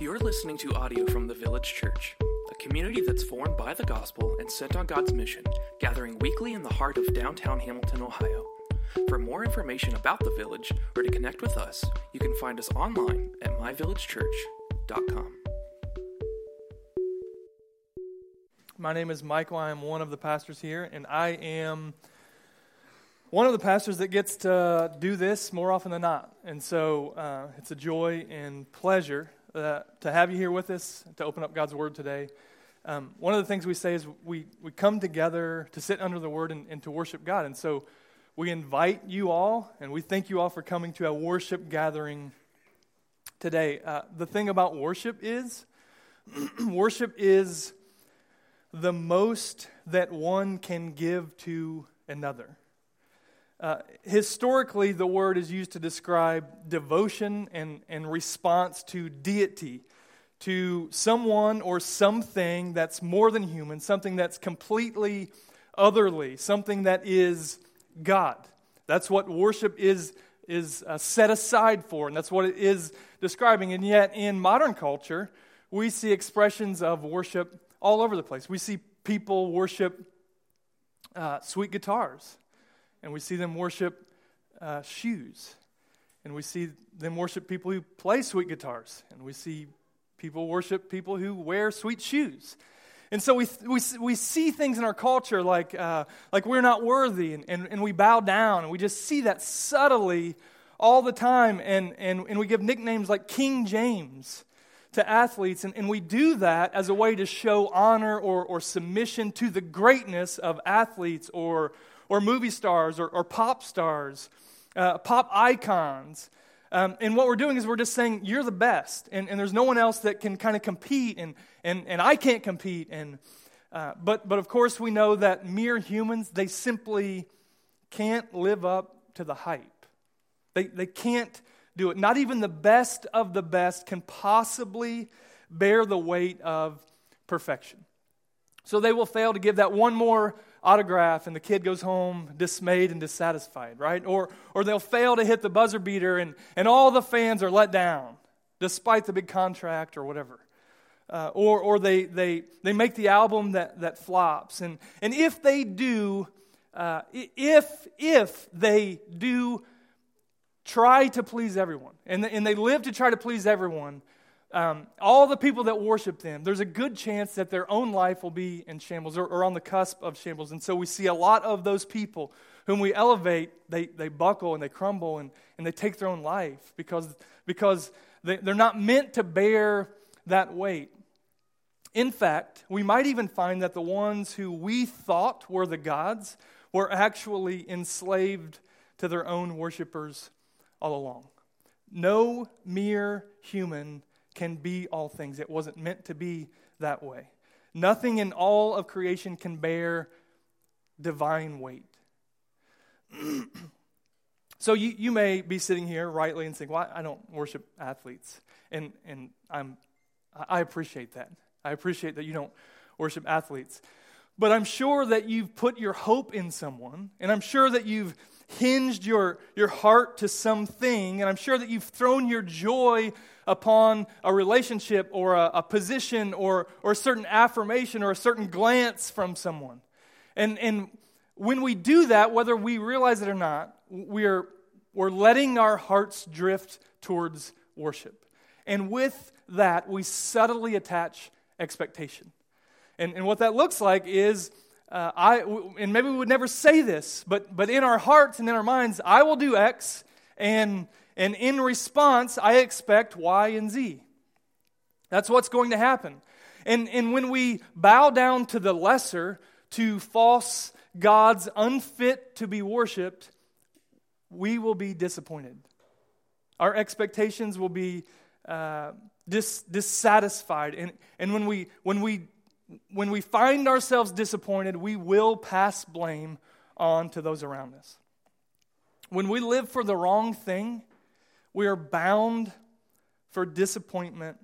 You're listening to audio from the Village Church, a community that's formed by the gospel and sent on God's mission, gathering weekly in the heart of downtown Hamilton, Ohio. For more information about the village or to connect with us, you can find us online at myvillagechurch.com. My name is Michael. I am one of the pastors here, and I am one of the pastors that gets to do this more often than not. And so uh, it's a joy and pleasure uh, to have you here with us, to open up God's Word today. Um, one of the things we say is we, we come together to sit under the Word and, and to worship God. And so we invite you all, and we thank you all for coming to a worship gathering today. Uh, the thing about worship is, worship is the most that one can give to another. Uh, historically, the word is used to describe devotion and, and response to deity, to someone or something that's more than human, something that's completely otherly, something that is God. That's what worship is, is uh, set aside for, and that's what it is describing. And yet, in modern culture, we see expressions of worship all over the place. We see people worship uh, sweet guitars and we see them worship uh, shoes. And we see them worship people who play sweet guitars. And we see people worship people who wear sweet shoes. And so we, we, we see things in our culture like, uh, like we're not worthy, and, and, and we bow down, and we just see that subtly all the time. And, and, and we give nicknames like King James to athletes, and, and we do that as a way to show honor or, or submission to the greatness of athletes or, or movie stars or, or pop stars, uh, pop icons. Um, and what we're doing is we're just saying, you're the best, and, and there's no one else that can kind of compete, and, and, and I can't compete. And, uh, but, but of course, we know that mere humans, they simply can't live up to the hype. They, they can't do it. Not even the best of the best can possibly bear the weight of perfection. So they will fail to give that one more autograph and the kid goes home dismayed and dissatisfied, right? Or, or they'll fail to hit the buzzer beater and, and all the fans are let down despite the big contract or whatever. Uh, or or they, they, they make the album that, that flops. And, and if they do, uh, if, if they do try to please everyone, and, and they live to try to please everyone, um, all the people that worship them, there's a good chance that their own life will be in shambles or, or, on the cusp of shambles. And so we see a lot of those people whom we elevate, they, they buckle and they crumble and, and they take their own life because, because they, they're not meant to bear that weight. In fact, we might even find that the ones who we thought were the gods were actually enslaved to their own worshippers all along. No mere human can be all things. It wasn't meant to be that way. Nothing in all of creation can bear divine weight. so you, you may be sitting here rightly and saying, well, I don't worship athletes. And, and I'm, I appreciate that. I appreciate that you don't worship athletes. But I'm sure that you've put your hope in someone, and I'm sure that you've hinged your, your heart to something, and I'm sure that you've thrown your joy upon a relationship or a, a position or, or a certain affirmation or a certain glance from someone. And, and when we do that, whether we realize it or not, we're, we're letting our hearts drift towards worship. And with that, we subtly attach expectation. And, and what that looks like is uh, I, and maybe we would never say this, but, but in our hearts and in our minds, I will do X, and, and in response, I expect Y and Z. That's what's going to happen. And, and when we bow down to the lesser, to false gods unfit to be worshiped, we will be disappointed. Our expectations will be uh, dis, dissatisfied. And, and when, we, when we when we find ourselves disappointed, we will pass blame on to those around us. When we live for the wrong thing, we are bound for disappointment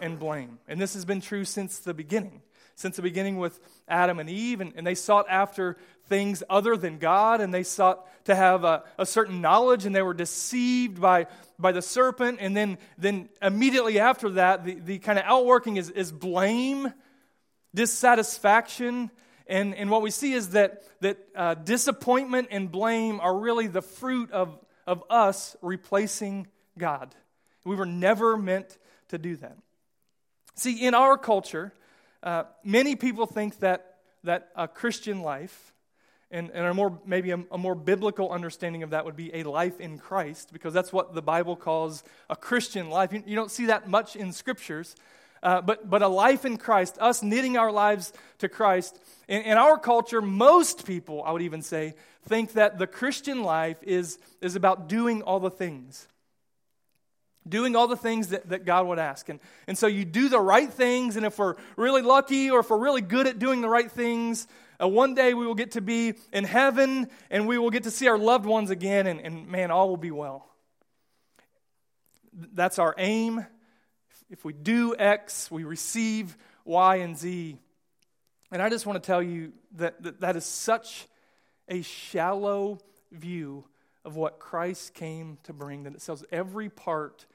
and blame. And this has been true since the beginning. since the beginning with Adam and Eve, and, and they sought after things other than God, and they sought to have a, a, certain knowledge, and they were deceived by, by the serpent. And then, then immediately after that, the, the kind of outworking is, is blame, dissatisfaction. And, and what we see is that, that uh, disappointment and blame are really the fruit of, of us replacing God. We were never meant to do that. See, in our culture, uh, many people think that, that a Christian life, and, and a more, maybe a, a, more biblical understanding of that would be a life in Christ, because that's what the Bible calls a Christian life. You, you don't see that much in scriptures, uh, but, but a life in Christ, us knitting our lives to Christ. In, in our culture, most people, I would even say, think that the Christian life is, is about doing all the things doing all the things that, that God would ask. And, and so you do the right things, and if we're really lucky or if we're really good at doing the right things, uh, one day we will get to be in heaven and we will get to see our loved ones again, and, and man, all will be well. That's our aim. If we do X, we receive Y and Z. And I just want to tell you that that, that is such a shallow view of what Christ came to bring that it sells every part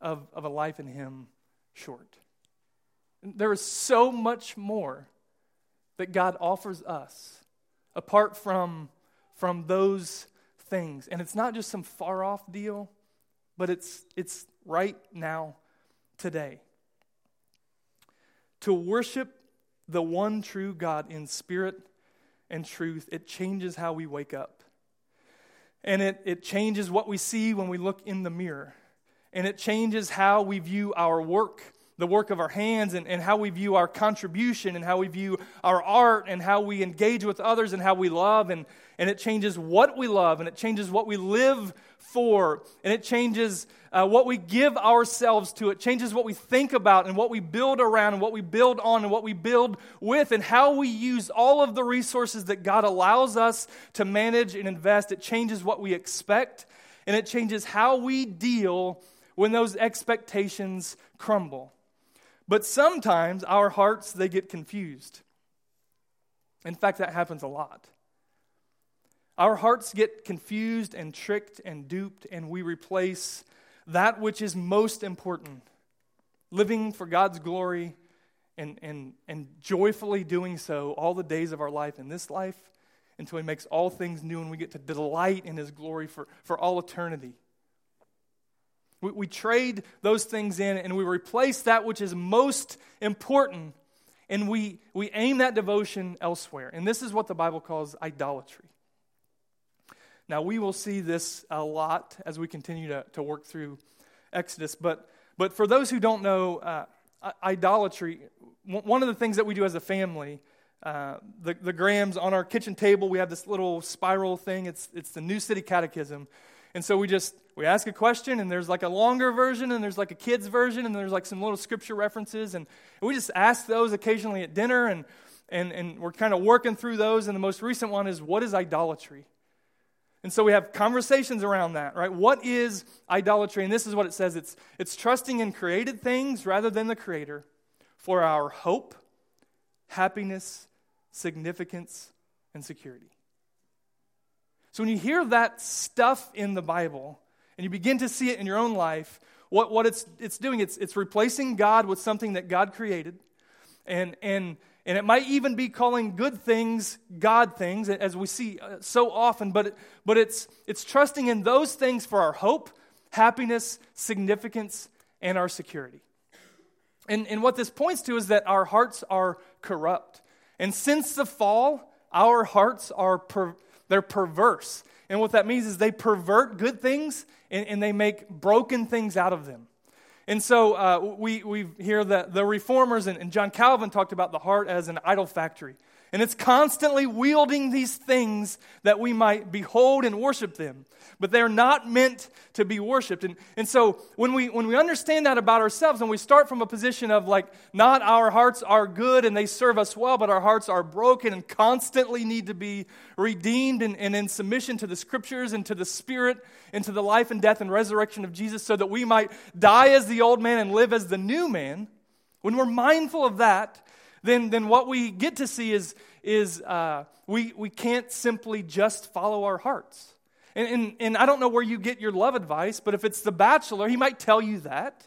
of, of a life in Him short. There is so much more that God offers us apart from, from those things. And it's not just some far off deal, but it's, it's right now, today. To worship the one true God in spirit and truth, it changes how we wake up. And it, it changes what we see when we look in the mirror and it changes how we view our work, the work of our hands, and, and how we view our contribution, and how we view our art, and how we engage with others, and how we love. And, and it changes what we love, and it changes what we live for, and it changes uh, what we give ourselves to. It changes what we think about, and what we build around, and what we build on, and what we build with, and how we use all of the resources that God allows us to manage and invest. It changes what we expect, and it changes how we deal when those expectations crumble. But sometimes our hearts, they get confused. In fact, that happens a lot. Our hearts get confused and tricked and duped, and we replace that which is most important living for God's glory and, and, and joyfully doing so all the days of our life in this life until He makes all things new and we get to delight in His glory for, for all eternity. We, we trade those things in and we replace that which is most important and we, we aim that devotion elsewhere. And this is what the Bible calls idolatry. Now, we will see this a lot as we continue to, to work through Exodus, but, but for those who don't know, uh, idolatry, one of the things that we do as a family, uh, the, the Grahams on our kitchen table, we have this little spiral thing. It's, it's the New City Catechism. And so we just we ask a question and there's like a longer version and there's like a kid's version and there's like some little scripture references and we just ask those occasionally at dinner and and, and we're kind of working through those and the most recent one is what is idolatry and so we have conversations around that right? What is idolatry? And this is what it says. It's it's trusting in created things rather than the creator for our hope happiness significance and security. So when you hear that stuff in the Bible and you begin to see it in your own life, what, what it's, it's doing, it's, it's replacing God with something that God created. And, and, and it might even be calling good things God things, as we see uh, so often, but, it, but it's, it's trusting in those things for our hope, happiness, significance, and our security. And, and what this points to is that our hearts are corrupt. And since the fall, our hearts are per, they're perverse. And what that means is they pervert good things and, and they make broken things out of them. And so uh, we, we hear that the reformers and, and John Calvin talked about the heart as an idol factory. And it's constantly wielding these things that we might behold and worship them. But they're not meant to be worshiped. And, and so when we, when we understand that about ourselves and we start from a position of like, not our hearts are good and they serve us well, but our hearts are broken and constantly need to be redeemed and, and in submission to the scriptures and to the spirit and to the life and death and resurrection of Jesus so that we might die as the old man and live as the new man. When we're mindful of that, then, then what we get to see is, is uh, we, we can't simply just follow our hearts. And, and, and I don't know where you get your love advice, but if it's The Bachelor, he might tell you that.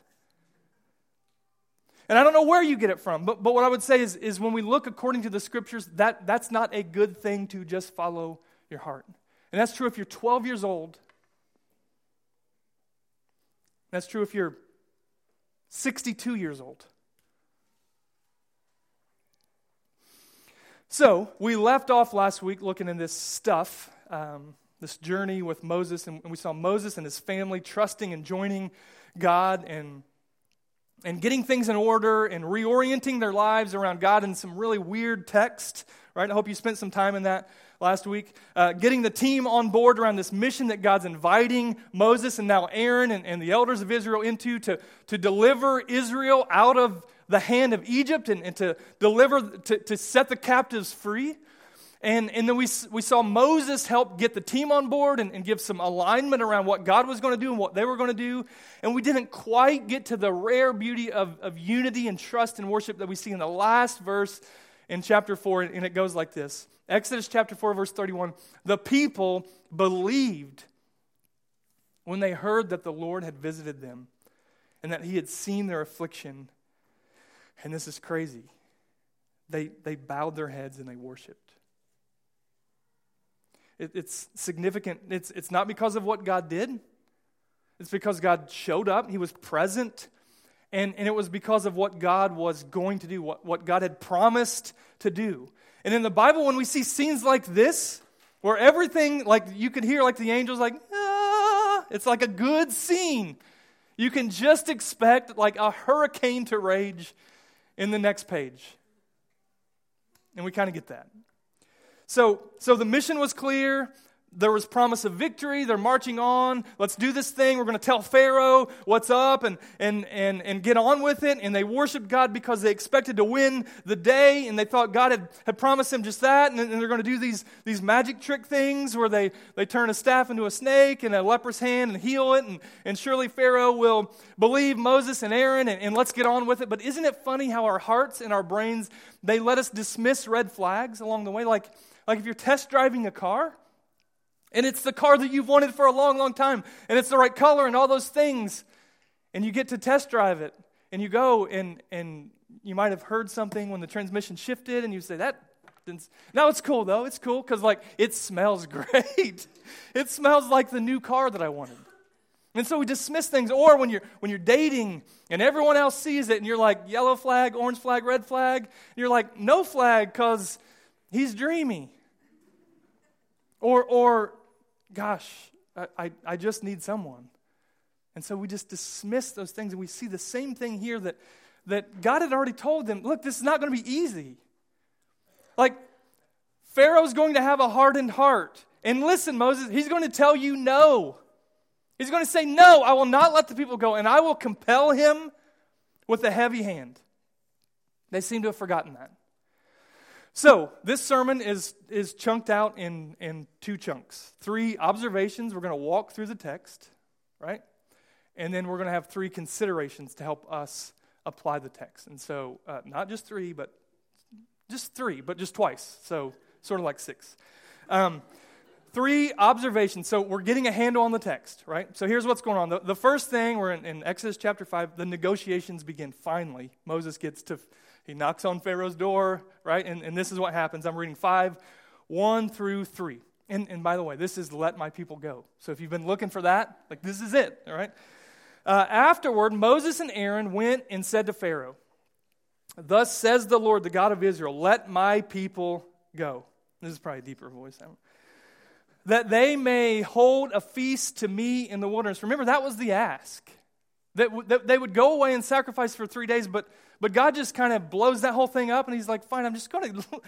And I don't know where you get it from, but, but what I would say is, is when we look according to the scriptures, that, that's not a good thing to just follow your heart. And that's true if you're 12 years old. That's true if you're 62 years old. So, we left off last week looking in this stuff, um, this journey with Moses, and we saw Moses and his family trusting and joining God and, and getting things in order and reorienting their lives around God in some really weird text, right? I hope you spent some time in that last week. Uh, getting the team on board around this mission that God's inviting Moses and now Aaron and, and the elders of Israel into to, to deliver Israel out of the hand of Egypt and, and to deliver, to, to set the captives free. And, and then we, we saw Moses help get the team on board and, and give some alignment around what God was going to do and what they were going to do. And we didn't quite get to the rare beauty of, of unity and trust and worship that we see in the last verse in chapter 4. And it goes like this Exodus chapter 4, verse 31. The people believed when they heard that the Lord had visited them and that he had seen their affliction and this is crazy. They, they bowed their heads and they worshiped. It, it's significant. It's, it's not because of what God did, it's because God showed up, He was present, and, and it was because of what God was going to do, what, what God had promised to do. And in the Bible, when we see scenes like this, where everything, like you could hear, like the angels, like, ah, it's like a good scene. You can just expect like a hurricane to rage in the next page. And we kind of get that. So, so the mission was clear. There was promise of victory. They're marching on. Let's do this thing. We're going to tell Pharaoh what's up and, and, and, and get on with it. And they worshiped God because they expected to win the day. And they thought God had, had promised them just that. And, and they're going to do these, these magic trick things where they, they turn a staff into a snake and a leper's hand and heal it. And, and surely Pharaoh will believe Moses and Aaron and, and let's get on with it. But isn't it funny how our hearts and our brains, they let us dismiss red flags along the way? Like, like if you're test driving a car, and it's the car that you've wanted for a long, long time. And it's the right color and all those things. And you get to test drive it. And you go and, and you might have heard something when the transmission shifted and you say, that didn't. No, it's cool though. It's cool because like it smells great. it smells like the new car that I wanted. And so we dismiss things. Or when you're, when you're dating and everyone else sees it and you're like, yellow flag, orange flag, red flag. And you're like, no flag because he's dreamy. Or, or gosh, I, I just need someone. And so we just dismiss those things, and we see the same thing here that, that God had already told them look, this is not going to be easy. Like, Pharaoh's going to have a hardened heart. And listen, Moses, he's going to tell you no. He's going to say, No, I will not let the people go, and I will compel him with a heavy hand. They seem to have forgotten that. So, this sermon is, is chunked out in, in two chunks. Three observations. We're going to walk through the text, right? And then we're going to have three considerations to help us apply the text. And so, uh, not just three, but just three, but just twice. So, sort of like six. Um, three observations. So, we're getting a handle on the text, right? So, here's what's going on. The, the first thing, we're in, in Exodus chapter 5, the negotiations begin. Finally, Moses gets to he knocks on Pharaoh's door, right? And, and this is what happens. I'm reading 5, 1 through 3. And, and by the way, this is let my people go. So if you've been looking for that, like this is it, all right? Uh, afterward, Moses and Aaron went and said to Pharaoh, Thus says the Lord, the God of Israel, let my people go. This is probably a deeper voice. That they may hold a feast to me in the wilderness. Remember, that was the ask. That, that they would go away and sacrifice for three days, but but God just kind of blows that whole thing up, and He's like, fine, I'm just going to.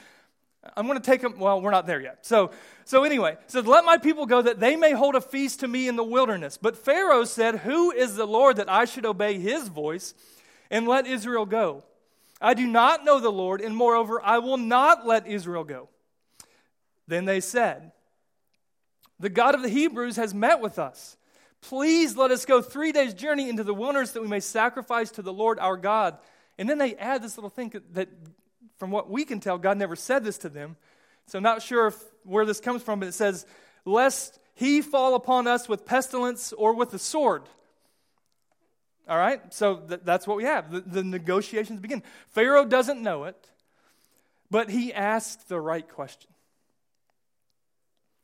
I'm going to take them. Well, we're not there yet. So, so anyway, says, let my people go that they may hold a feast to me in the wilderness. But Pharaoh said, Who is the Lord that I should obey his voice and let Israel go? I do not know the Lord, and moreover, I will not let Israel go. Then they said, The God of the Hebrews has met with us. Please let us go three days' journey into the wilderness that we may sacrifice to the Lord our God. And then they add this little thing that from what we can tell, God never said this to them. So I'm not sure if, where this comes from, but it says, Lest he fall upon us with pestilence or with the sword. All right? So th- that's what we have. The, the negotiations begin. Pharaoh doesn't know it, but he asked the right question.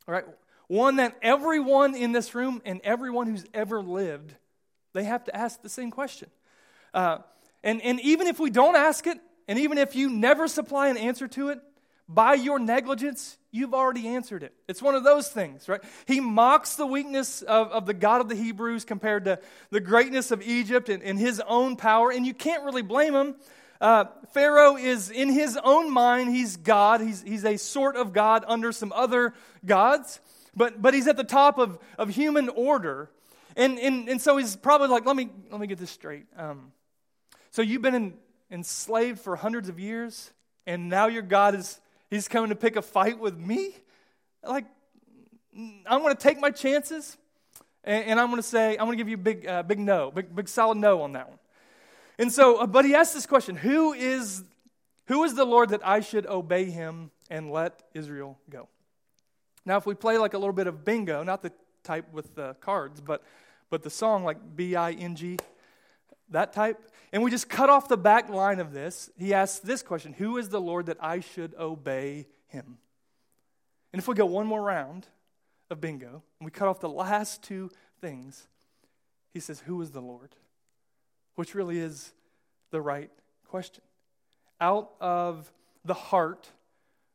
All right? One that everyone in this room and everyone who's ever lived, they have to ask the same question. Uh, and, and even if we don't ask it, and even if you never supply an answer to it, by your negligence, you've already answered it. It's one of those things, right? He mocks the weakness of, of the God of the Hebrews compared to the greatness of Egypt and, and his own power, and you can't really blame him. Uh, Pharaoh is in his own mind, he's God. He's, he's a sort of God under some other gods, but, but he's at the top of, of human order. And, and, and so he's probably like, let me, let me get this straight. Um, so you've been in, enslaved for hundreds of years, and now your God is He's coming to pick a fight with me? Like, I'm going to take my chances, and, and I'm going to say, I'm going to give you a big, uh, big no, big, big solid no on that one. And so, uh, but he asked this question Who is, who is the Lord that I should obey him and let Israel go? Now, if we play like a little bit of bingo, not the type with the cards, but, but the song like B I N G, that type, and we just cut off the back line of this. He asks this question Who is the Lord that I should obey him? And if we go one more round of bingo and we cut off the last two things, he says, Who is the Lord? Which really is the right question. Out of the heart,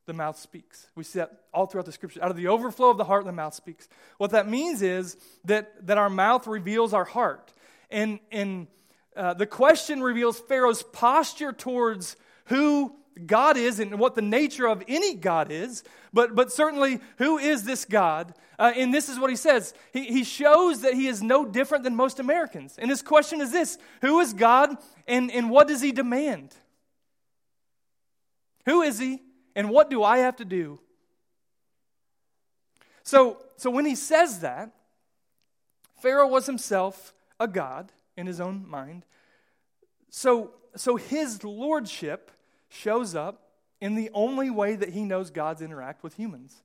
the mouth speaks. We see that all throughout the scripture. Out of the overflow of the heart, the mouth speaks. What that means is that, that our mouth reveals our heart. And, and uh, the question reveals Pharaoh's posture towards who God is and what the nature of any God is, but, but certainly who is this God? Uh, and this is what he says. He, he shows that he is no different than most Americans. And his question is this Who is God and, and what does he demand? Who is he and what do I have to do? So, so when he says that, Pharaoh was himself a God in his own mind. So, so his lordship shows up in the only way that he knows God's interact with humans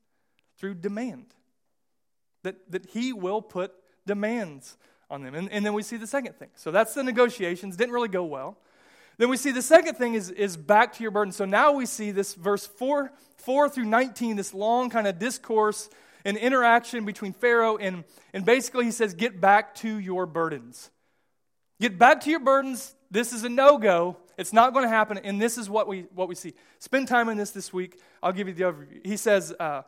through demand. That, that he will put demands on them. And, and then we see the second thing. So that's the negotiations. Didn't really go well. Then we see the second thing is, is back to your burden. So now we see this verse 4, 4 through 19, this long kind of discourse and interaction between Pharaoh and, and basically he says, Get back to your burdens. Get back to your burdens. This is a no go. It's not going to happen. And this is what we, what we see. Spend time in this this week. I'll give you the overview. He says, uh,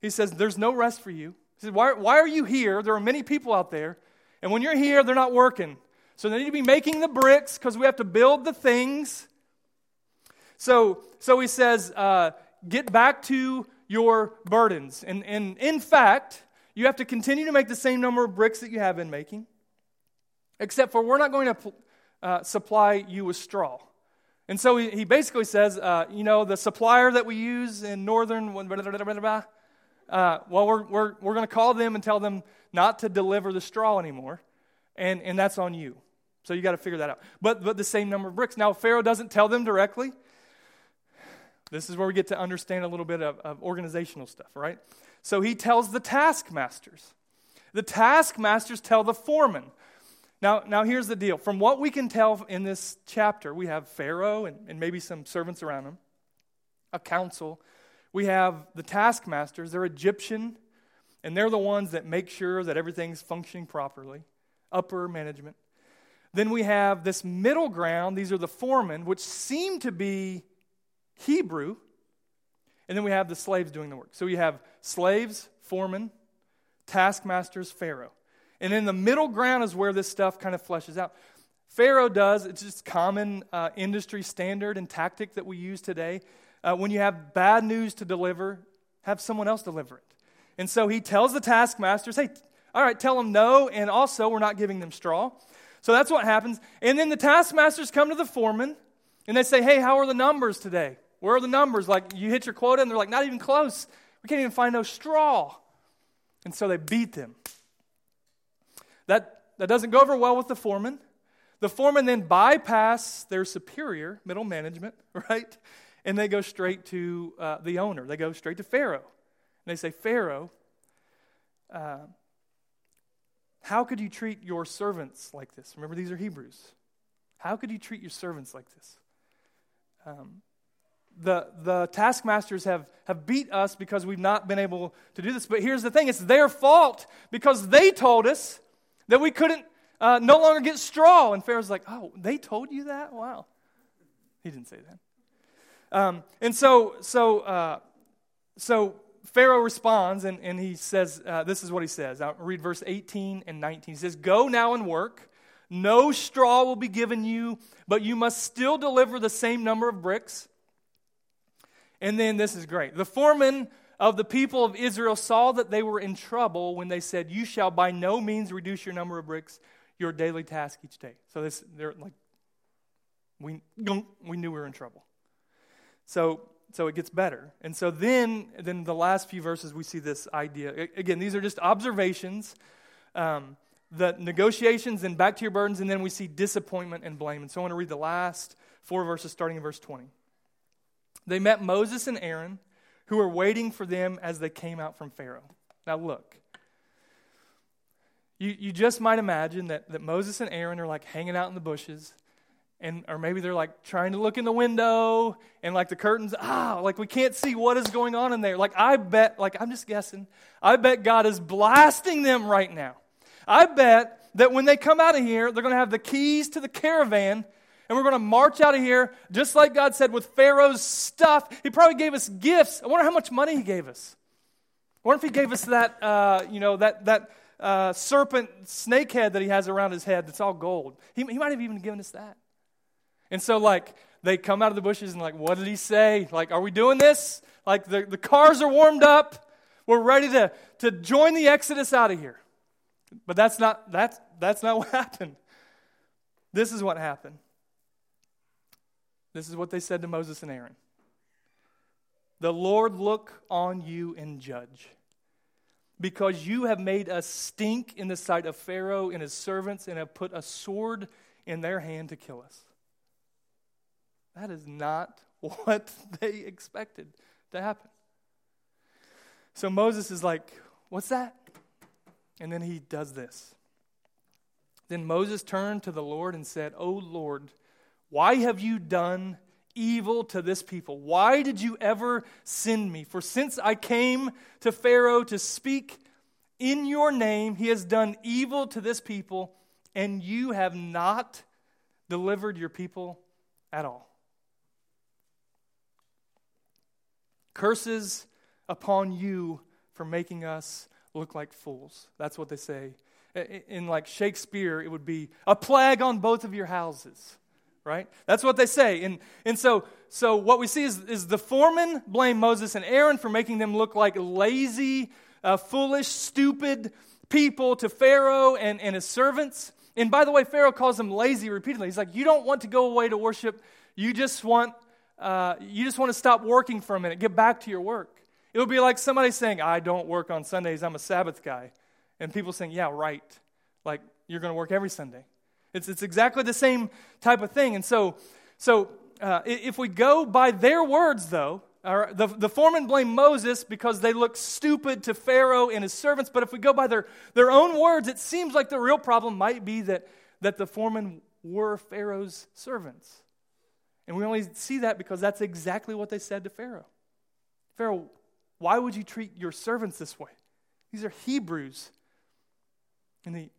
he says There's no rest for you. He says, why, why are you here? There are many people out there. And when you're here, they're not working. So they need to be making the bricks because we have to build the things. So, so he says, uh, Get back to your burdens. And, and in fact, you have to continue to make the same number of bricks that you have been making except for we're not going to uh, supply you with straw. And so he, he basically says, uh, you know, the supplier that we use in northern, uh, well, we're, we're, we're going to call them and tell them not to deliver the straw anymore, and, and that's on you. So you got to figure that out. But, but the same number of bricks. Now, Pharaoh doesn't tell them directly. This is where we get to understand a little bit of, of organizational stuff, right? So he tells the taskmasters. The taskmasters tell the foreman. Now, now here's the deal. From what we can tell in this chapter, we have Pharaoh and, and maybe some servants around him, a council. We have the taskmasters. They're Egyptian, and they're the ones that make sure that everything's functioning properly, upper management. Then we have this middle ground. These are the foremen, which seem to be Hebrew. And then we have the slaves doing the work. So we have slaves, foremen, taskmasters, Pharaoh. And in the middle ground is where this stuff kind of fleshes out. Pharaoh does, it's just common uh, industry standard and tactic that we use today. Uh, when you have bad news to deliver, have someone else deliver it. And so he tells the taskmasters, hey, all right, tell them no, and also we're not giving them straw. So that's what happens. And then the taskmasters come to the foreman and they say, hey, how are the numbers today? Where are the numbers? Like, you hit your quota, and they're like, not even close. We can't even find no straw. And so they beat them. That, that doesn't go over well with the foreman. The foreman then bypass their superior, middle management, right? and they go straight to uh, the owner. They go straight to Pharaoh. And they say, Pharaoh, uh, how could you treat your servants like this? Remember, these are Hebrews. How could you treat your servants like this? Um, the, the taskmasters have, have beat us because we've not been able to do this. But here's the thing it's their fault because they told us that we couldn't uh, no longer get straw. And Pharaoh's like, oh, they told you that? Wow. He didn't say that. Um, and so, so, uh, so Pharaoh responds and, and he says, uh, This is what he says. I'll read verse 18 and 19. He says, Go now and work. No straw will be given you, but you must still deliver the same number of bricks. And then this is great. The foreman of the people of Israel saw that they were in trouble when they said, You shall by no means reduce your number of bricks, your daily task each day. So this, they're like, we, we knew we were in trouble. So so it gets better. And so then, then the last few verses, we see this idea. Again, these are just observations. Um, the negotiations, and back to your burdens, and then we see disappointment and blame. And so I want to read the last four verses, starting in verse 20. They met Moses and Aaron, who were waiting for them as they came out from Pharaoh. Now, look. You, you just might imagine that, that Moses and Aaron are like hanging out in the bushes and or maybe they're like trying to look in the window and like the curtains ah like we can't see what is going on in there like i bet like i'm just guessing i bet god is blasting them right now i bet that when they come out of here they're going to have the keys to the caravan and we're going to march out of here just like god said with pharaoh's stuff he probably gave us gifts i wonder how much money he gave us I wonder if he gave us that uh, you know that that uh, serpent snake head that he has around his head that's all gold he, he might have even given us that and so, like, they come out of the bushes and, like, what did he say? Like, are we doing this? Like, the, the cars are warmed up. We're ready to, to join the Exodus out of here. But that's not, that's, that's not what happened. This is what happened. This is what they said to Moses and Aaron The Lord look on you and judge, because you have made us stink in the sight of Pharaoh and his servants and have put a sword in their hand to kill us. That is not what they expected to happen. So Moses is like, What's that? And then he does this. Then Moses turned to the Lord and said, O Lord, why have you done evil to this people? Why did you ever send me? For since I came to Pharaoh to speak in your name, he has done evil to this people, and you have not delivered your people at all. Curses upon you for making us look like fools. That's what they say. In like Shakespeare, it would be a plague on both of your houses, right? That's what they say. And, and so, so what we see is, is the foreman blame Moses and Aaron for making them look like lazy, uh, foolish, stupid people to Pharaoh and, and his servants. And by the way, Pharaoh calls them lazy repeatedly. He's like, You don't want to go away to worship, you just want uh, you just want to stop working for a minute, get back to your work. It would be like somebody saying, I don't work on Sundays, I'm a Sabbath guy. And people saying, Yeah, right. Like, you're going to work every Sunday. It's, it's exactly the same type of thing. And so, so uh, if we go by their words, though, the, the foreman blamed Moses because they looked stupid to Pharaoh and his servants. But if we go by their, their own words, it seems like the real problem might be that, that the foreman were Pharaoh's servants. And we only see that because that's exactly what they said to Pharaoh. Pharaoh, why would you treat your servants this way? These are Hebrews. And the,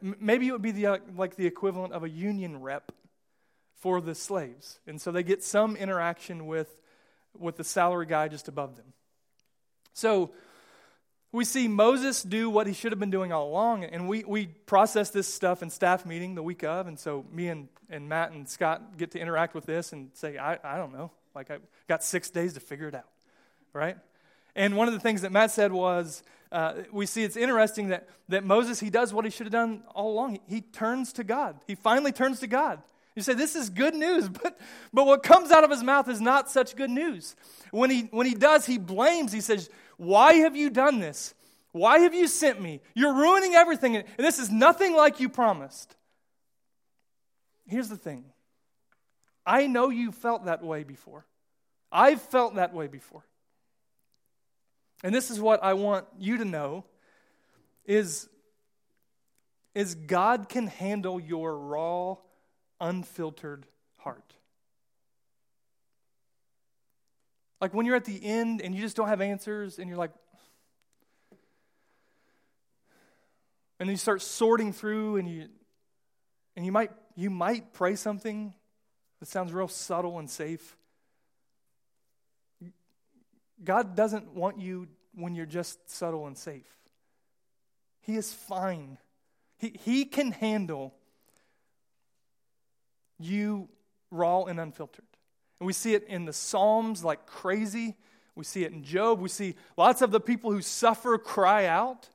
maybe it would be the, uh, like the equivalent of a union rep for the slaves. And so they get some interaction with, with the salary guy just above them. So we see Moses do what he should have been doing all along, and we, we process this stuff in staff meeting the week of, and so me and, and Matt and Scott get to interact with this and say, I, I don't know, like I got six days to figure it out, right? And one of the things that Matt said was, uh, we see it's interesting that, that Moses, he does what he should have done all along. He, he turns to God. He finally turns to God. You say, this is good news, but, but what comes out of his mouth is not such good news. When he, when he does, he blames. He says, why have you done this? Why have you sent me? You're ruining everything, and this is nothing like you promised. Here's the thing I know you felt that way before. I've felt that way before. And this is what I want you to know is, is God can handle your raw, unfiltered heart. Like when you're at the end and you just don't have answers and you're like, and you start sorting through and you and you might you might pray something that sounds real subtle and safe God doesn't want you when you're just subtle and safe. He is fine. He, he can handle you raw and unfiltered. And we see it in the Psalms like crazy. We see it in Job. We see lots of the people who suffer cry out.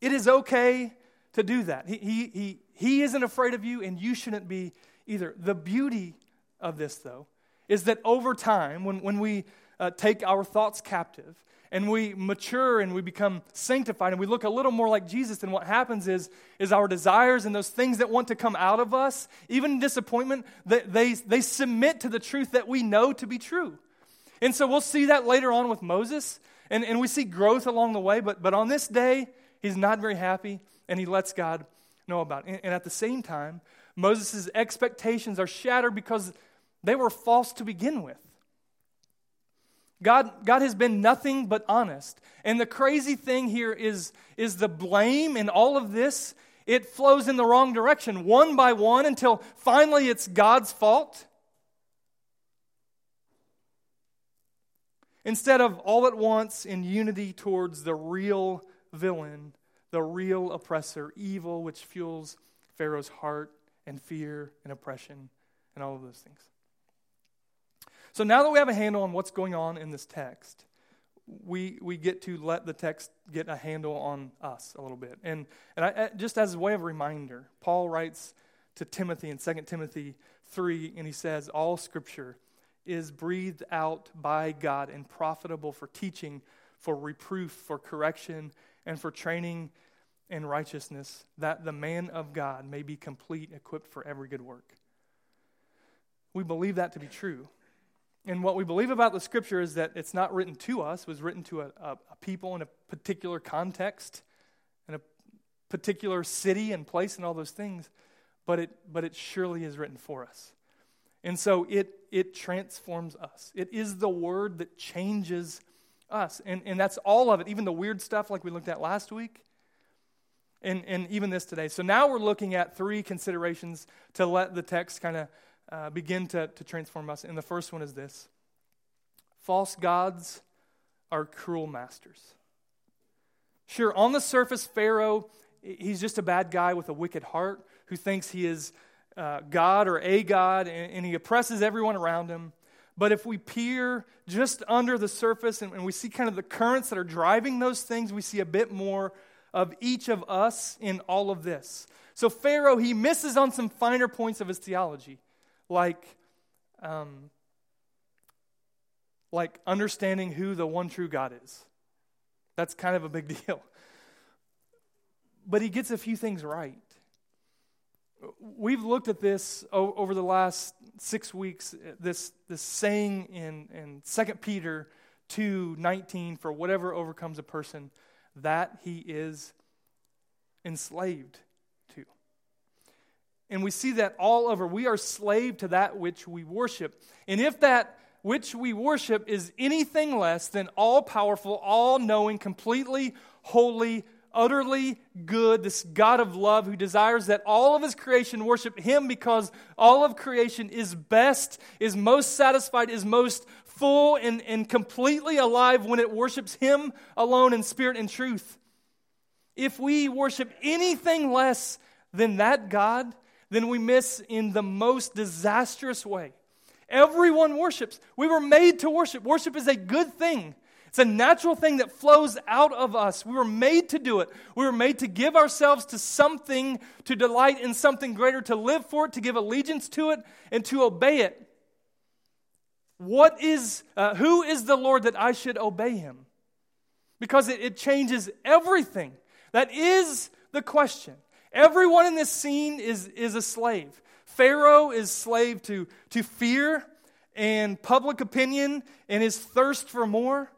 It is okay to do that. He, he, he, he isn't afraid of you, and you shouldn't be either. The beauty of this, though, is that over time, when, when we uh, take our thoughts captive and we mature and we become sanctified and we look a little more like Jesus, then what happens is, is our desires and those things that want to come out of us, even disappointment, they, they, they submit to the truth that we know to be true. And so we'll see that later on with Moses, and, and we see growth along the way, but, but on this day, he's not very happy, and he lets God know about it. And, and at the same time, Moses' expectations are shattered because they were false to begin with. God, God has been nothing but honest. And the crazy thing here is, is the blame in all of this, it flows in the wrong direction, one by one, until finally it's God's fault. Instead of all at once in unity towards the real villain, the real oppressor, evil, which fuels Pharaoh's heart and fear and oppression and all of those things. So now that we have a handle on what's going on in this text, we, we get to let the text get a handle on us a little bit. And, and I, just as a way of reminder, Paul writes to Timothy in 2 Timothy 3, and he says, All scripture is breathed out by God and profitable for teaching, for reproof, for correction, and for training in righteousness, that the man of God may be complete, equipped for every good work. We believe that to be true. And what we believe about the scripture is that it's not written to us, it was written to a, a, a people in a particular context, in a particular city and place and all those things, but it, but it surely is written for us. And so it, it transforms us. It is the word that changes us. And, and that's all of it, even the weird stuff like we looked at last week, and, and even this today. So now we're looking at three considerations to let the text kind of uh, begin to, to transform us. And the first one is this false gods are cruel masters. Sure, on the surface, Pharaoh, he's just a bad guy with a wicked heart who thinks he is uh, God or a God, and, and, he oppresses everyone around him. But if we peer just under the surface and, and we see kind of the currents that are driving those things, we see a bit more of each of us in all of this. So Pharaoh, he misses on some finer points of his theology like, um, like understanding who the one true God is. That's kind of a big deal. But he gets a few things right. We've looked at this over the last six weeks, this, this saying in, in 2 Peter 2 19, for whatever overcomes a person, that he is enslaved and we see that all over. We are slave to that which we worship. And if that which we worship is anything less than all powerful, all knowing, completely holy, utterly good, this God of love who desires that all of his creation worship him because all of creation is best, is most satisfied, is most full and, and completely alive when it worships him alone in spirit and truth. If we worship anything less than that God, then we miss in the most disastrous way. Everyone worships. We were made to worship. Worship is a good thing. It's a natural thing that flows out of us. We were made to do it. We were made to give ourselves to something, to delight in something greater, to live for it, to give allegiance to it, and to obey it. What is, uh, who is the Lord that I should obey him? Because it, it changes everything. That is the question. Everyone in this scene is, is a slave. Pharaoh is slave to, to fear and public opinion and his thirst for more,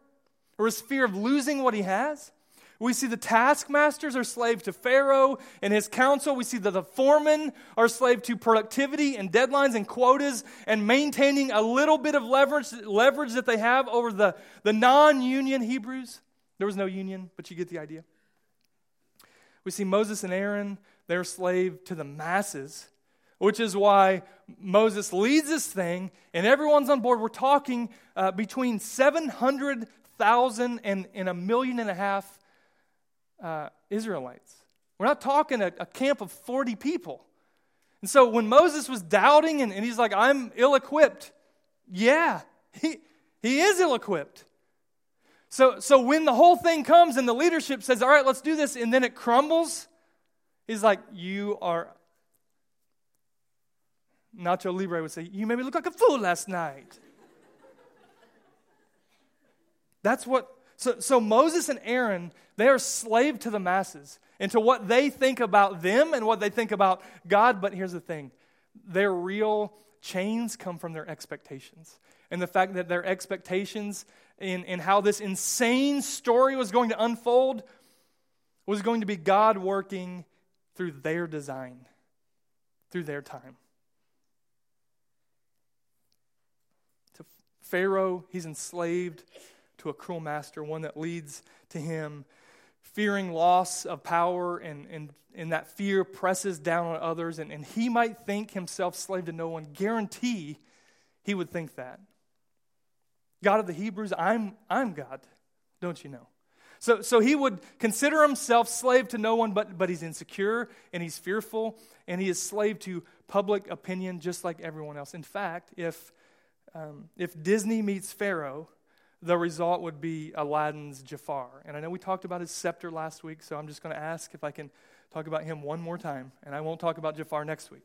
or his fear of losing what he has. We see the taskmasters are slave to Pharaoh and his council. We see that the foremen are slave to productivity and deadlines and quotas and maintaining a little bit of leverage, leverage that they have over the, the non union Hebrews. There was no union, but you get the idea. We see Moses and Aaron, they're slave to the masses, which is why Moses leads this thing and everyone's on board. We're talking uh, between 700,000 and, a million and a half uh, Israelites. We're not talking a, a, camp of 40 people. And so when Moses was doubting and, and he's like, I'm ill equipped, yeah, he, he is ill equipped. So, so when the whole thing comes and the leadership says, All right, let's do this, and then it crumbles, he's like, You are. Nacho Libre would say, You made me look like a fool last night. That's what so, so Moses and Aaron, they are slave to the masses and to what they think about them and what they think about God. But here's the thing their real chains come from their expectations. And the fact that their expectations in, in how this insane story was going to unfold was going to be God working through their design, through their time. To Pharaoh, he's enslaved to a cruel master, one that leads to him fearing loss of power, and, and, and that fear presses down on others, and, and he might think himself slave to no one. Guarantee he would think that. God of the Hebrews, I'm, I'm God, don't you know? So, so he would consider himself slave to no one, but, but he's insecure and he's fearful and he is slave to public opinion just like everyone else. In fact, if, um, if Disney meets Pharaoh, the result would be Aladdin's Jafar. And I know we talked about his scepter last week, so I'm just going to ask if I can talk about him one more time, and I won't talk about Jafar next week.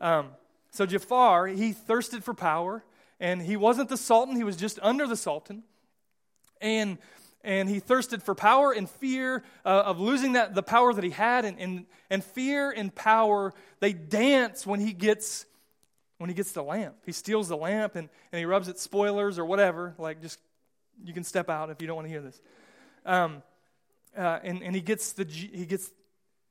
Um, so, Jafar, he thirsted for power, and he wasn't the Sultan, he was just under the Sultan. And and he thirsted for power and fear uh, of losing that the power that he had and, and, and fear and power they dance when he gets when he gets the lamp he steals the lamp and, and he rubs it spoilers or whatever like just you can step out if you don't want to hear this. Um, uh, and, and he gets the he gets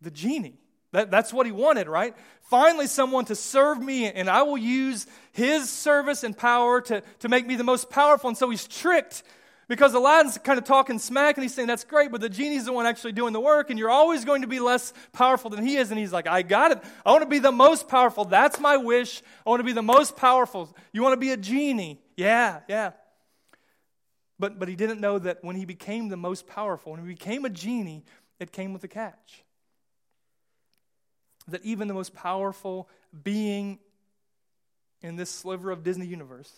the genie. That, that's what he wanted, right? Finally, someone to serve me, and I will use his service and power to, to make me the most powerful. And so he's tricked because Aladdin's kind of talking smack, and he's saying, That's great, but the genie's the one actually doing the work, and you're always going to be less powerful than he is. And he's like, I got it. I want to be the most powerful. That's my wish. I want to be the most powerful. You want to be a genie? Yeah, yeah. But, but he didn't know that when he became the most powerful, when he became a genie, it came with a catch. That even the most powerful being in this sliver of Disney universe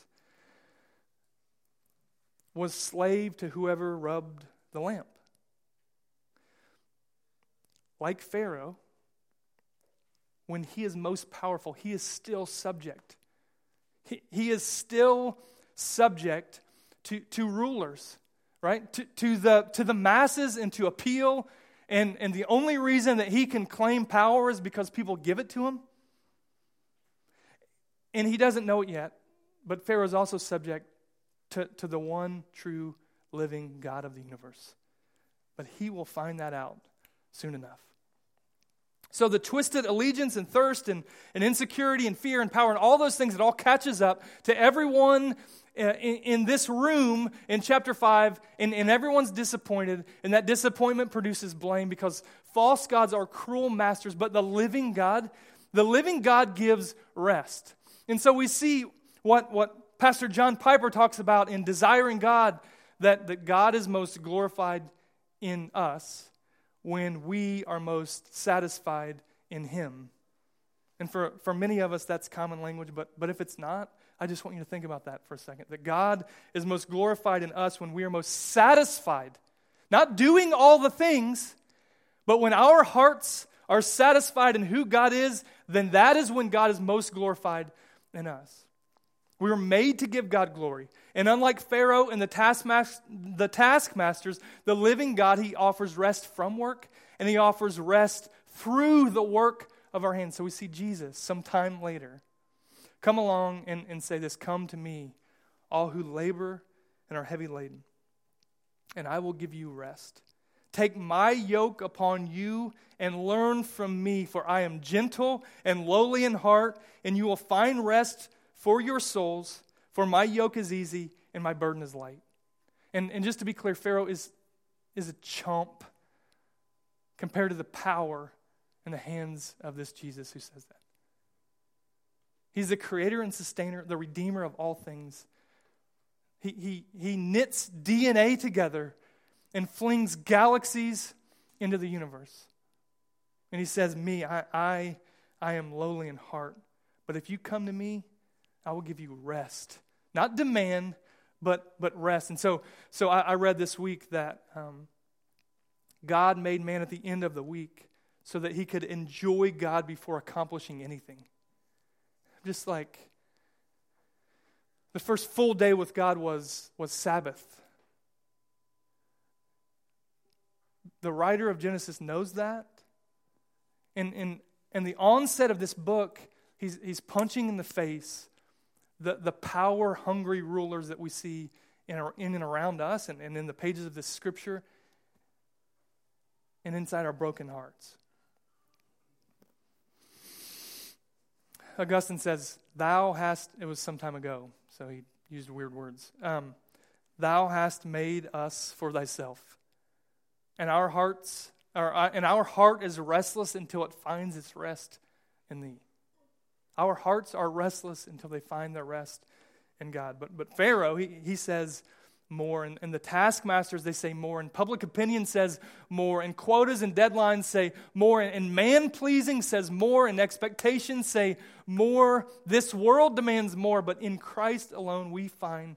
was slave to whoever rubbed the lamp. Like Pharaoh, when he is most powerful, he is still subject. He, he is still subject to, to rulers, right? To, to, the, to the masses and to appeal. And, and the only reason that he can claim power is because people give it to him. And he doesn't know it yet, but Pharaoh is also subject to, to the one true living God of the universe. But he will find that out soon enough. So the twisted allegiance and thirst and, and insecurity and fear and power and all those things, it all catches up to everyone uh, in, in, this room in chapter 5, and, and everyone's disappointed, and that disappointment produces blame because false gods are cruel masters, but the living God, the living God gives rest. And so we see what, what Pastor John Piper talks about in Desiring God, that, that God is most glorified in us when we are most satisfied in Him. And for, for many of us, that's common language, but, but if it's not, I just want you to think about that for a second. That God is most glorified in us when we are most satisfied, not doing all the things, but when our hearts are satisfied in who God is, then that is when God is most glorified in us. We were made to give God glory. And unlike Pharaoh and the, taskmas- the taskmasters, the living God, he offers rest from work and he offers rest through the work of our hands. So we see Jesus sometime later come along and, and say this Come to me, all who labor and are heavy laden, and I will give you rest. Take my yoke upon you and learn from me, for I am gentle and lowly in heart, and you will find rest for your souls. For my yoke is easy and my burden is light. And, and just to be clear, Pharaoh is, is a chump compared to the power in the hands of this Jesus who says that. He's the creator and sustainer, the redeemer of all things. He, he, he knits DNA together and flings galaxies into the universe. And he says, Me, I, I, I am lowly in heart. But if you come to me, I will give you rest. Not demand, but, but rest. And so, so I, I read this week that um, God made man at the end of the week so that he could enjoy God before accomplishing anything. Just like the first full day with God was, was Sabbath. The writer of Genesis knows that. And, and, and the onset of this book, he's, he's punching in the face the, the power hungry rulers that we see in, in and around us and, and in the pages of this scripture and inside our broken hearts. Augustine says, Thou hast, it was some time ago, so he used weird words. Um, Thou hast made us for thyself and our hearts are, uh, and our heart is restless until it finds its rest in thee. Our hearts are restless until they find their rest in God. But, but Pharaoh, he, he says more, and, and the taskmasters, they say more, and public opinion says more, and quotas and deadlines say more, and man pleasing says more, and expectations say more. This world demands more, but in Christ alone we find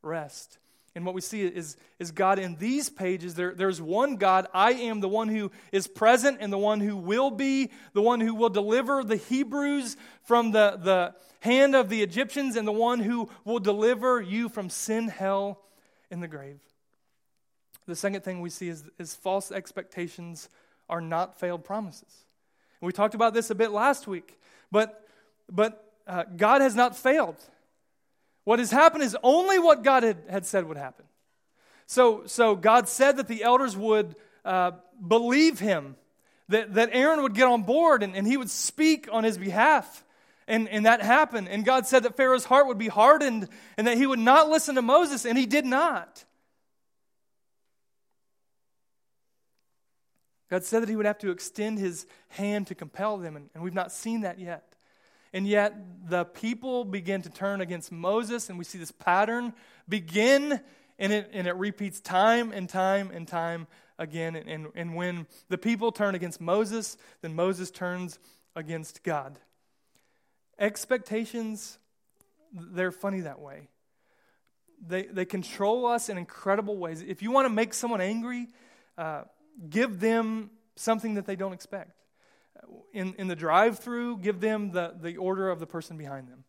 rest. And what we see is, is God in these pages. There, there's one God. I am the one who is present and the one who will be, the one who will deliver the Hebrews from the, the hand of the Egyptians, and the one who will deliver you from sin, hell, and the grave. The second thing we see is, is false expectations are not failed promises. And we talked about this a bit last week, but, but uh, God has not failed. What has happened is only what God had, had said would happen. So, so God said that the elders would uh, believe him, that, that Aaron would get on board and, and he would speak on his behalf. And, and that happened. And God said that Pharaoh's heart would be hardened and that he would not listen to Moses, and he did not. God said that he would have to extend his hand to compel them, and, and we've not seen that yet. And yet the people begin to turn against Moses, and we see this pattern begin, and it, and it repeats time and time and time again. And, and, and when the people turn against Moses, then Moses turns against God. Expectations, they're funny that way. They, they control us in incredible ways. If you want to make someone angry, uh, give them something that they don't expect in, in the drive through, give them the, the order of the person behind them.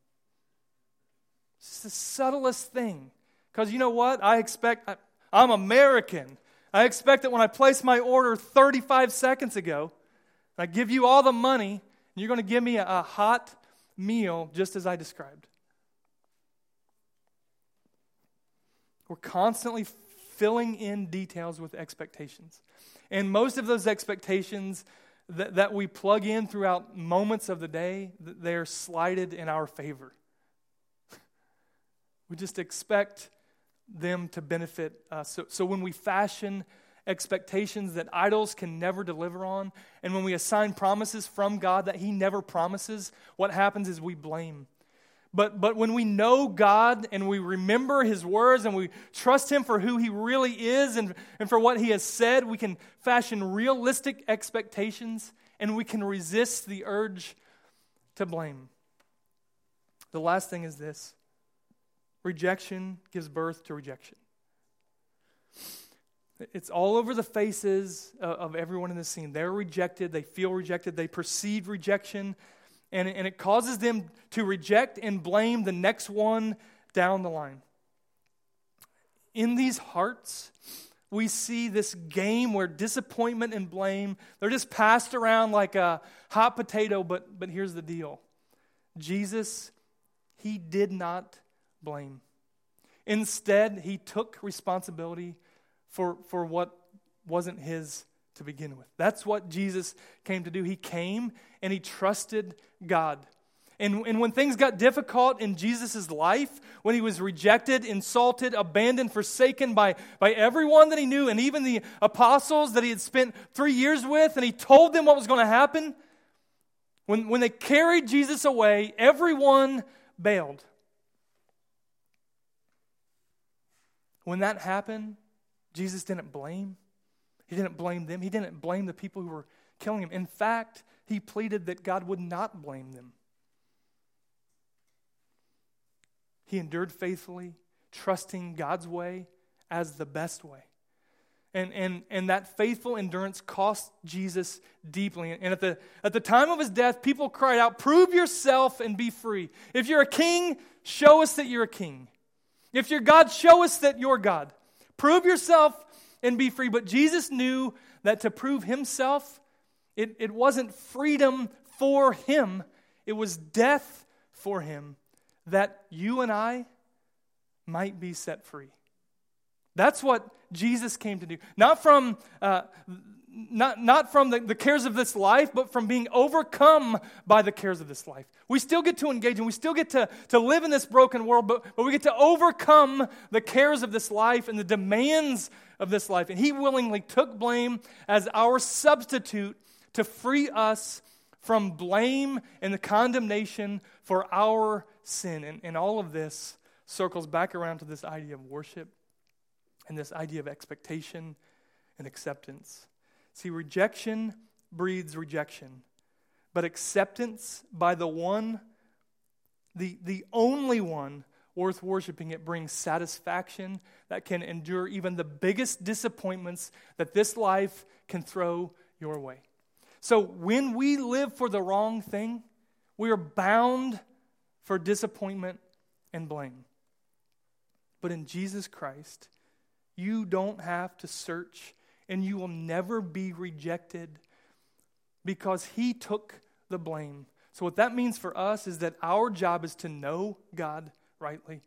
It's the subtlest thing. Because you know what? I expect, I, I'm American. I expect that when I place my order 35 seconds ago, I give you all the money, and you're going to give me a, a hot meal just as I described. We're constantly filling in details with expectations. And most of those expectations that, that we plug in throughout moments of the day, they are slighted in our favor. we just expect them to benefit us. So, so when we fashion expectations that idols can never deliver on, and when we assign promises from God that He never promises, what happens is we blame. But, but when we know God and we remember His words and we trust Him for who He really is and, and for what He has said, we can fashion realistic expectations and we can resist the urge to blame. The last thing is this rejection gives birth to rejection. It's all over the faces of everyone in the scene. They're rejected, they feel rejected, they perceive rejection, and, and it causes them to reject and blame the next one down the line. In these hearts, we see this game where disappointment and blame they're just passed around like a hot potato but but here's the deal jesus he did not blame. Instead, he took responsibility for, for what wasn't his to begin with. That's what Jesus came to do. He came and he trusted God. And, and when things got difficult in Jesus' life, when he was rejected, insulted, abandoned, forsaken by, by everyone that he knew, and even the apostles that he had spent three years with, and he told them what was going to happen, when, when they carried Jesus away, everyone bailed. When that happened, Jesus didn't blame. He didn't blame them. He didn't blame the people who were killing him. In fact, he pleaded that God would not blame them. He endured faithfully, trusting God's way as the best way. And, and, and that faithful endurance cost Jesus deeply. And at the, at the time of his death, people cried out, Prove yourself and be free. If you're a king, show us that you're a king. If you're God, show us that you're God. Prove yourself and be free. But Jesus knew that to prove himself, it, it wasn't freedom for him, it was death for him that you and I might be set free. That's what Jesus came to do. Not from, uh, not, not from the, the cares of this life, but from being overcome by the cares of this life. We still get to engage and we still get to, to live in this broken world, but, but we get to overcome the cares of this life and the demands of this life. And He willingly took blame as our substitute to free us from blame and the condemnation for our sin. And, and all of this circles back around to this idea of worship and this idea of expectation and acceptance. See, rejection breeds rejection, but acceptance by the one, the, the only one worth worshiping, it brings satisfaction that can endure even the biggest disappointments that this life can throw your way. So when we live for the wrong thing, we are bound for disappointment and blame. But in Jesus Christ, you don't have to search and you will never be rejected because He took the blame. So, what that means for us is that our job is to know God rightly,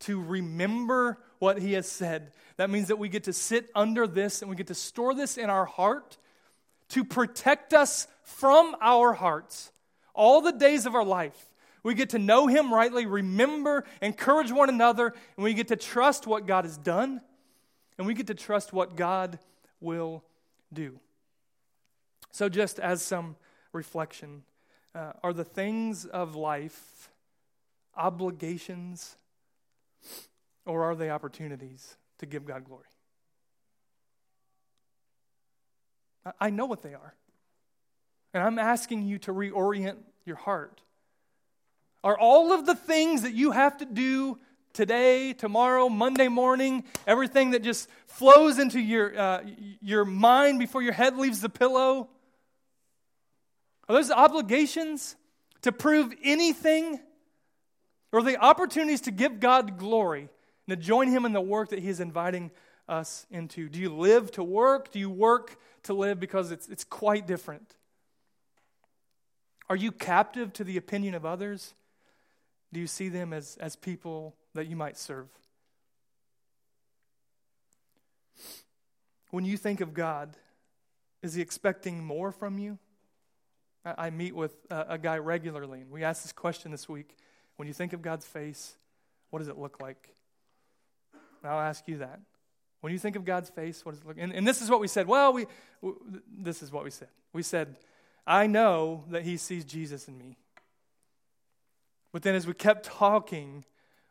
to remember what He has said. That means that we get to sit under this and we get to store this in our heart to protect us from our hearts all the days of our life. We get to know Him rightly, remember, encourage one another, and we get to trust what God has done, and we get to trust what God will do. So, just as some reflection, uh, are the things of life obligations or are they opportunities to give God glory? I know what they are. And I'm asking you to reorient your heart. Are all of the things that you have to do today, tomorrow, Monday morning, everything that just flows into your, uh, your mind before your head leaves the pillow? Are those obligations to prove anything? Or they opportunities to give God glory and to join Him in the work that He is inviting us into? Do you live to work? Do you work to live? Because it's, it's quite different. Are you captive to the opinion of others? Do you see them as, as people that you might serve? When you think of God, is He expecting more from you? I, I meet with a, a guy regularly, and we ask this question this week. When you think of God's face, what does it look like? And I'll ask you that. When you think of God's face, what does it look like? And, and this is what we said. Well, we, this is what we said. We said, I know that He sees Jesus in me. But then as we kept talking,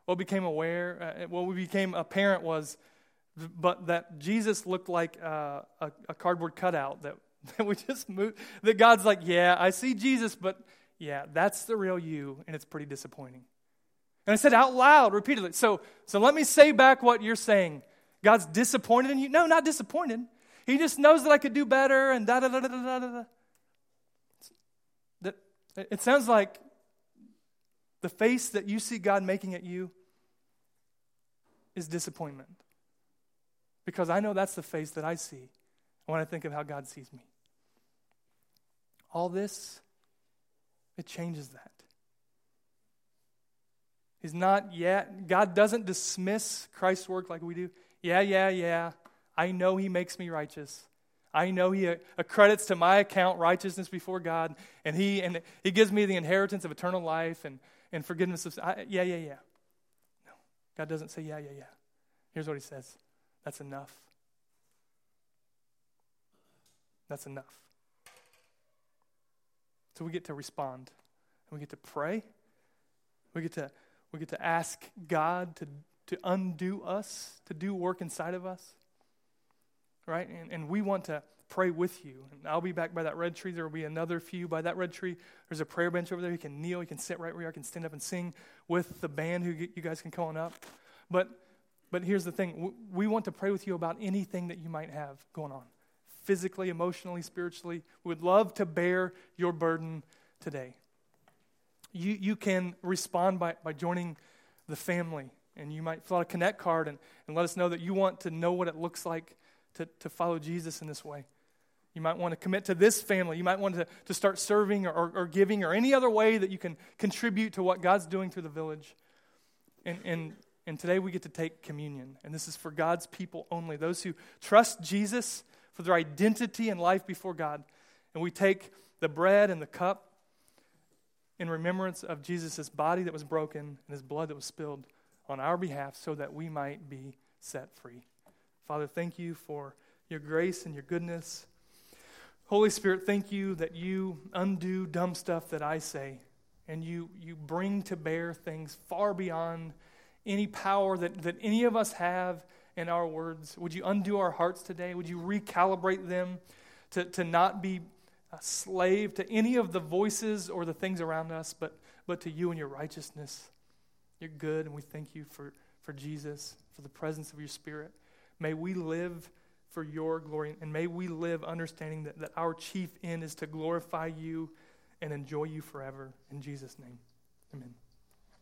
what became aware, uh, what became apparent was, but that Jesus looked like uh, a, a, cardboard cutout that, that we just moved. That God's like, yeah, I see Jesus, but yeah, that's the real you, and it's pretty disappointing. And I said out loud, repeatedly. So, so let me say back what you're saying. God's disappointed in you? No, not disappointed. He just knows that I could do better, and da da da da da da da. It sounds like the face that you see God making at you is disappointment. Because I know that's the face that I see when I think of how God sees me. All this, it changes that. He's not yet. God doesn't dismiss Christ's work like we do. Yeah, yeah, yeah. I know He makes me righteous. I know He uh, accredits to my account righteousness before God, and He and He gives me the inheritance of eternal life and, and forgiveness of. I, yeah, yeah, yeah. God doesn't say yeah, yeah, yeah. Here's what He says. That's enough. That's enough. So we get to respond, and we get to pray. We get to we get to ask God to, to undo us, to do work inside of us. Right? And, and we want to pray with you. And I'll be back by that red tree. There will be another few by that red tree. There's a prayer bench over there. You can kneel. You can sit right where you are. You can stand up and sing with the band who you guys can come on up. But, but here's the thing we want to pray with you about anything that you might have going on physically, emotionally, spiritually. We would love to bear your burden today you, you can respond by, by joining the family. And you might fill out a connect card and, and let us know that you want to know what it looks like to, to follow Jesus in this way. You might want to commit to this family. You might want to, to start serving or, or, or giving or any other way that you can contribute to what God's doing through the village. And, and, and today we get to take communion. And this is for God's people only, those who trust Jesus for their identity and life before God. And we take the bread and the cup in remembrance of Jesus' body that was broken and his blood that was spilled on our behalf so that we might be set free. Father, thank you for your grace and your goodness. Holy Spirit, thank you that you undo dumb stuff that I say and you, you bring to bear things far beyond any power that, that any of us have in our words. Would you undo our hearts today? Would you recalibrate them to, to not be a slave to any of the voices or the things around us, but, but to you and your righteousness. You're good, and we thank you for, for Jesus, for the presence of your Spirit. May we live for your glory, and may we live understanding that, that our chief end is to glorify you and enjoy you forever. In Jesus' name, amen.